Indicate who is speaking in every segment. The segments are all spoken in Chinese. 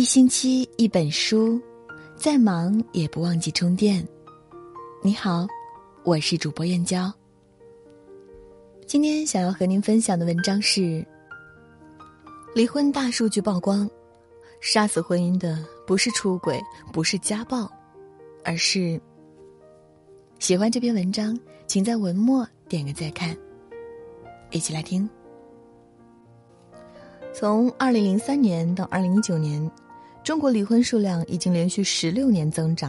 Speaker 1: 一星期一本书，再忙也不忘记充电。你好，我是主播燕娇。今天想要和您分享的文章是：离婚大数据曝光，杀死婚姻的不是出轨，不是家暴，而是……喜欢这篇文章，请在文末点个再看。一起来听。从二零零三年到二零一九年，中国离婚数量已经连续十六年增长。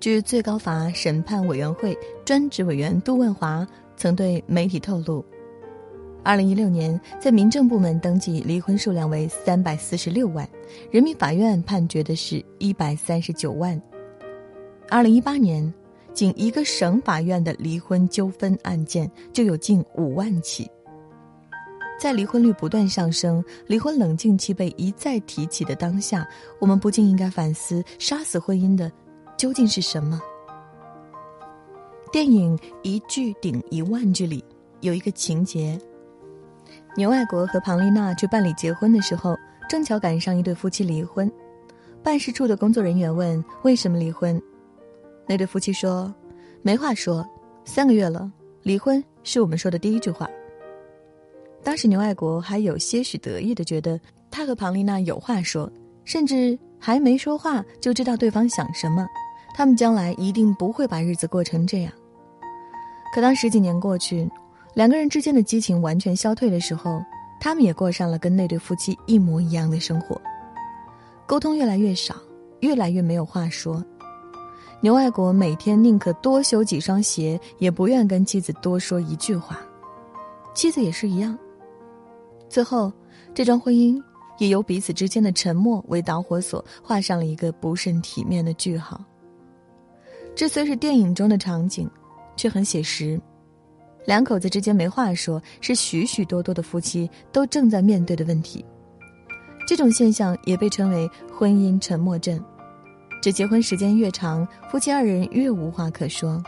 Speaker 1: 据最高法审判委员会专职委员杜万华曾对媒体透露，二零一六年在民政部门登记离婚数量为三百四十六万，人民法院判决的是一百三十九万。二零一八年，仅一个省法院的离婚纠纷案件就有近五万起。在离婚率不断上升、离婚冷静期被一再提起的当下，我们不禁应该反思：杀死婚姻的究竟是什么？电影《一句顶一万句》里有一个情节：牛爱国和庞丽娜去办理结婚的时候，正巧赶上一对夫妻离婚。办事处的工作人员问：“为什么离婚？”那对夫妻说：“没话说，三个月了，离婚是我们说的第一句话。”当时牛爱国还有些许得意的觉得他和庞丽娜有话说，甚至还没说话就知道对方想什么，他们将来一定不会把日子过成这样。可当十几年过去，两个人之间的激情完全消退的时候，他们也过上了跟那对夫妻一模一样的生活，沟通越来越少，越来越没有话说。牛爱国每天宁可多修几双鞋，也不愿跟妻子多说一句话，妻子也是一样。最后，这桩婚姻也由彼此之间的沉默为导火索，画上了一个不甚体面的句号。这虽是电影中的场景，却很写实。两口子之间没话说，是许许多多的夫妻都正在面对的问题。这种现象也被称为“婚姻沉默症”。这结婚时间越长，夫妻二人越无话可说。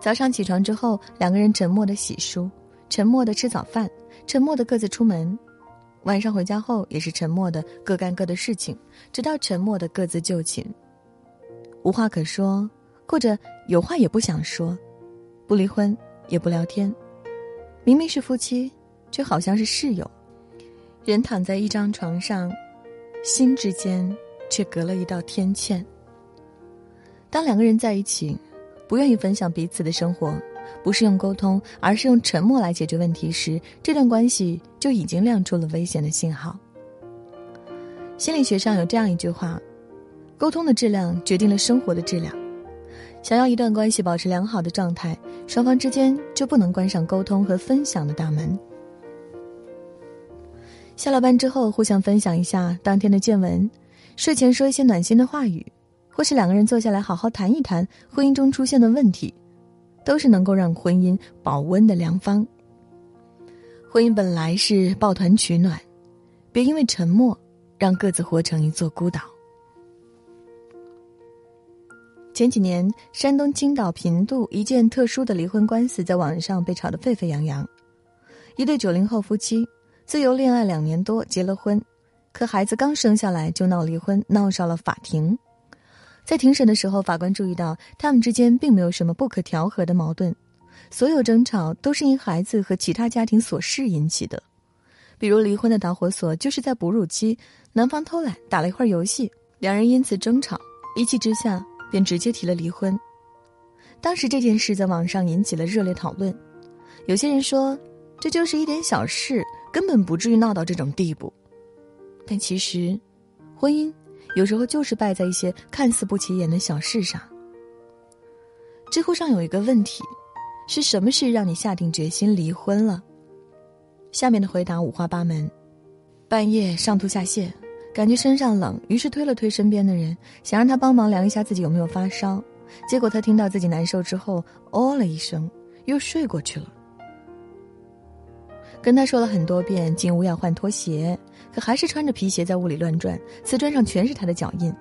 Speaker 1: 早上起床之后，两个人沉默的洗漱，沉默的吃早饭。沉默的各自出门，晚上回家后也是沉默的各干各的事情，直到沉默的各自就寝。无话可说，或者有话也不想说，不离婚也不聊天，明明是夫妻，却好像是室友。人躺在一张床上，心之间却隔了一道天堑。当两个人在一起，不愿意分享彼此的生活。不是用沟通，而是用沉默来解决问题时，这段关系就已经亮出了危险的信号。心理学上有这样一句话：沟通的质量决定了生活的质量。想要一段关系保持良好的状态，双方之间就不能关上沟通和分享的大门。下了班之后，互相分享一下当天的见闻；睡前说一些暖心的话语，或是两个人坐下来好好谈一谈婚姻中出现的问题。都是能够让婚姻保温的良方。婚姻本来是抱团取暖，别因为沉默，让各自活成一座孤岛。前几年，山东青岛平度一件特殊的离婚官司在网上被炒得沸沸扬扬。一对九零后夫妻自由恋爱两年多，结了婚，可孩子刚生下来就闹离婚，闹上了法庭。在庭审的时候，法官注意到他们之间并没有什么不可调和的矛盾，所有争吵都是因孩子和其他家庭琐事引起的。比如离婚的导火索就是在哺乳期，男方偷懒打了一会儿游戏，两人因此争吵，一气之下便直接提了离婚。当时这件事在网上引起了热烈讨论，有些人说这就是一点小事，根本不至于闹到这种地步。但其实，婚姻。有时候就是败在一些看似不起眼的小事上。知乎上有一个问题：是什么事让你下定决心离婚了？下面的回答五花八门：半夜上吐下泻，感觉身上冷，于是推了推身边的人，想让他帮忙量一下自己有没有发烧。结果他听到自己难受之后，哦了一声，又睡过去了。跟他说了很多遍进屋要换拖鞋，可还是穿着皮鞋在屋里乱转，瓷砖上全是他的脚印。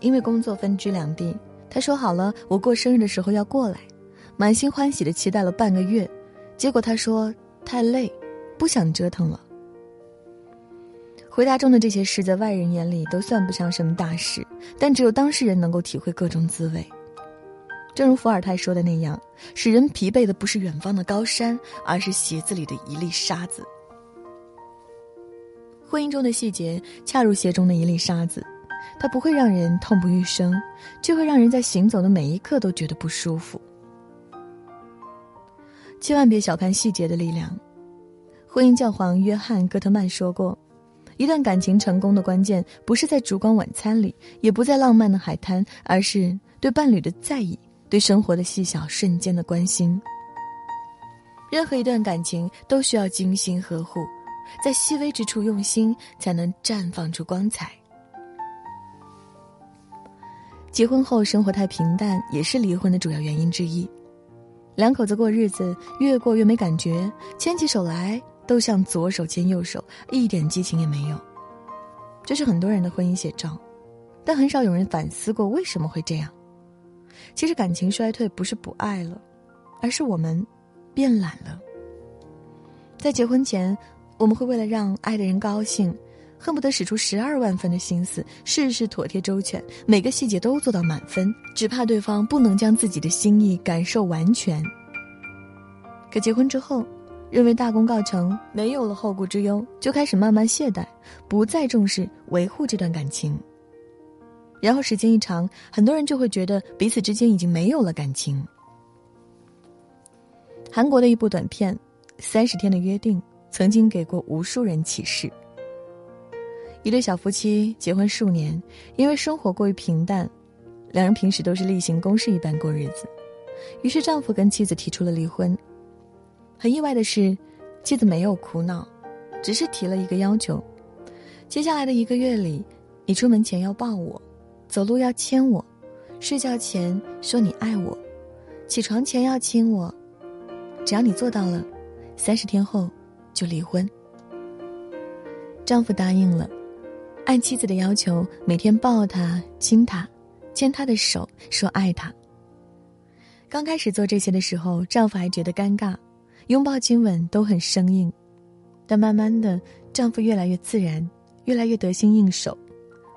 Speaker 1: 因为工作分居两地，他说好了我过生日的时候要过来，满心欢喜的期待了半个月，结果他说太累，不想折腾了。回答中的这些事，在外人眼里都算不上什么大事，但只有当事人能够体会各种滋味。正如伏尔泰说的那样，使人疲惫的不是远方的高山，而是鞋子里的一粒沙子。婚姻中的细节，恰如鞋中的一粒沙子，它不会让人痛不欲生，却会让人在行走的每一刻都觉得不舒服。千万别小看细节的力量。婚姻教皇约翰·戈特曼说过：“一段感情成功的关键，不是在烛光晚餐里，也不在浪漫的海滩，而是对伴侣的在意。”对生活的细小瞬间的关心，任何一段感情都需要精心呵护，在细微之处用心，才能绽放出光彩。结婚后生活太平淡，也是离婚的主要原因之一。两口子过日子越过越没感觉，牵起手来都像左手牵右手，一点激情也没有。这是很多人的婚姻写照，但很少有人反思过为什么会这样。其实感情衰退不是不爱了，而是我们变懒了。在结婚前，我们会为了让爱的人高兴，恨不得使出十二万分的心思，事事妥帖周全，每个细节都做到满分，只怕对方不能将自己的心意感受完全。可结婚之后，认为大功告成，没有了后顾之忧，就开始慢慢懈怠，不再重视维护这段感情。然后时间一长，很多人就会觉得彼此之间已经没有了感情。韩国的一部短片《三十天的约定》曾经给过无数人启示。一对小夫妻结婚数年，因为生活过于平淡，两人平时都是例行公事一般过日子，于是丈夫跟妻子提出了离婚。很意外的是，妻子没有哭闹，只是提了一个要求：接下来的一个月里，你出门前要抱我。走路要牵我，睡觉前说你爱我，起床前要亲我，只要你做到了，三十天后就离婚。丈夫答应了，按妻子的要求，每天抱她、亲她、牵她的手，说爱她。刚开始做这些的时候，丈夫还觉得尴尬，拥抱、亲吻都很生硬，但慢慢的，丈夫越来越自然，越来越得心应手，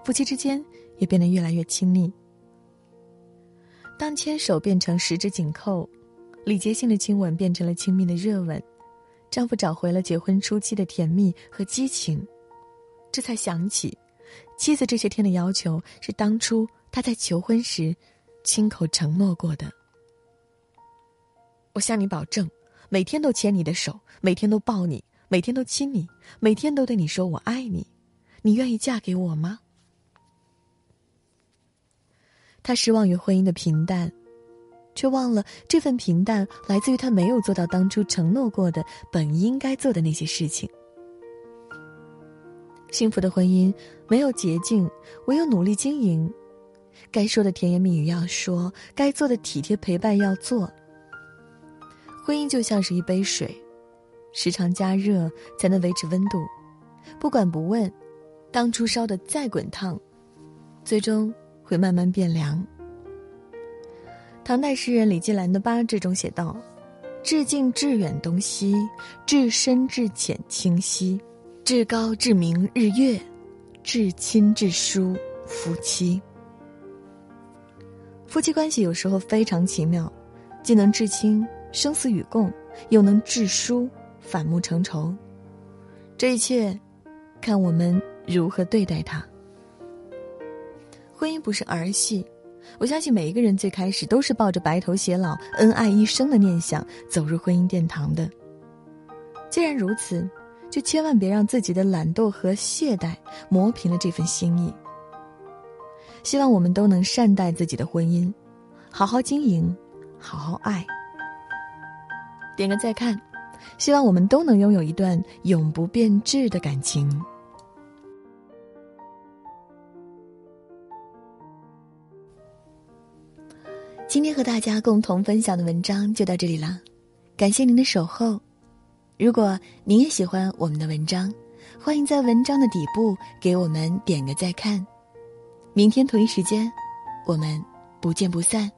Speaker 1: 夫妻之间。也变得越来越亲密。当牵手变成十指紧扣，礼节性的亲吻变成了亲密的热吻，丈夫找回了结婚初期的甜蜜和激情，这才想起，妻子这些天的要求是当初他在求婚时亲口承诺过的。我向你保证，每天都牵你的手，每天都抱你，每天都亲你，每天都对你说我爱你，你愿意嫁给我吗？他失望于婚姻的平淡，却忘了这份平淡来自于他没有做到当初承诺过的本应该做的那些事情。幸福的婚姻没有捷径，唯有努力经营。该说的甜言蜜语要说，该做的体贴陪伴要做。婚姻就像是一杯水，时常加热才能维持温度。不管不问，当初烧的再滚烫，最终。会慢慢变凉。唐代诗人李季兰的八志中写道：“至近至远东西，至深至浅清晰，至高至明日月，至亲至疏夫妻。”夫妻关系有时候非常奇妙，既能至亲生死与共，又能至疏反目成仇。这一切，看我们如何对待它。婚姻不是儿戏，我相信每一个人最开始都是抱着白头偕老、恩爱一生的念想走入婚姻殿堂的。既然如此，就千万别让自己的懒惰和懈怠磨平了这份心意。希望我们都能善待自己的婚姻，好好经营，好好爱。点个再看，希望我们都能拥有一段永不变质的感情。今天和大家共同分享的文章就到这里了，感谢您的守候。如果您也喜欢我们的文章，欢迎在文章的底部给我们点个再看。明天同一时间，我们不见不散。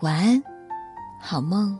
Speaker 1: 晚安，好梦。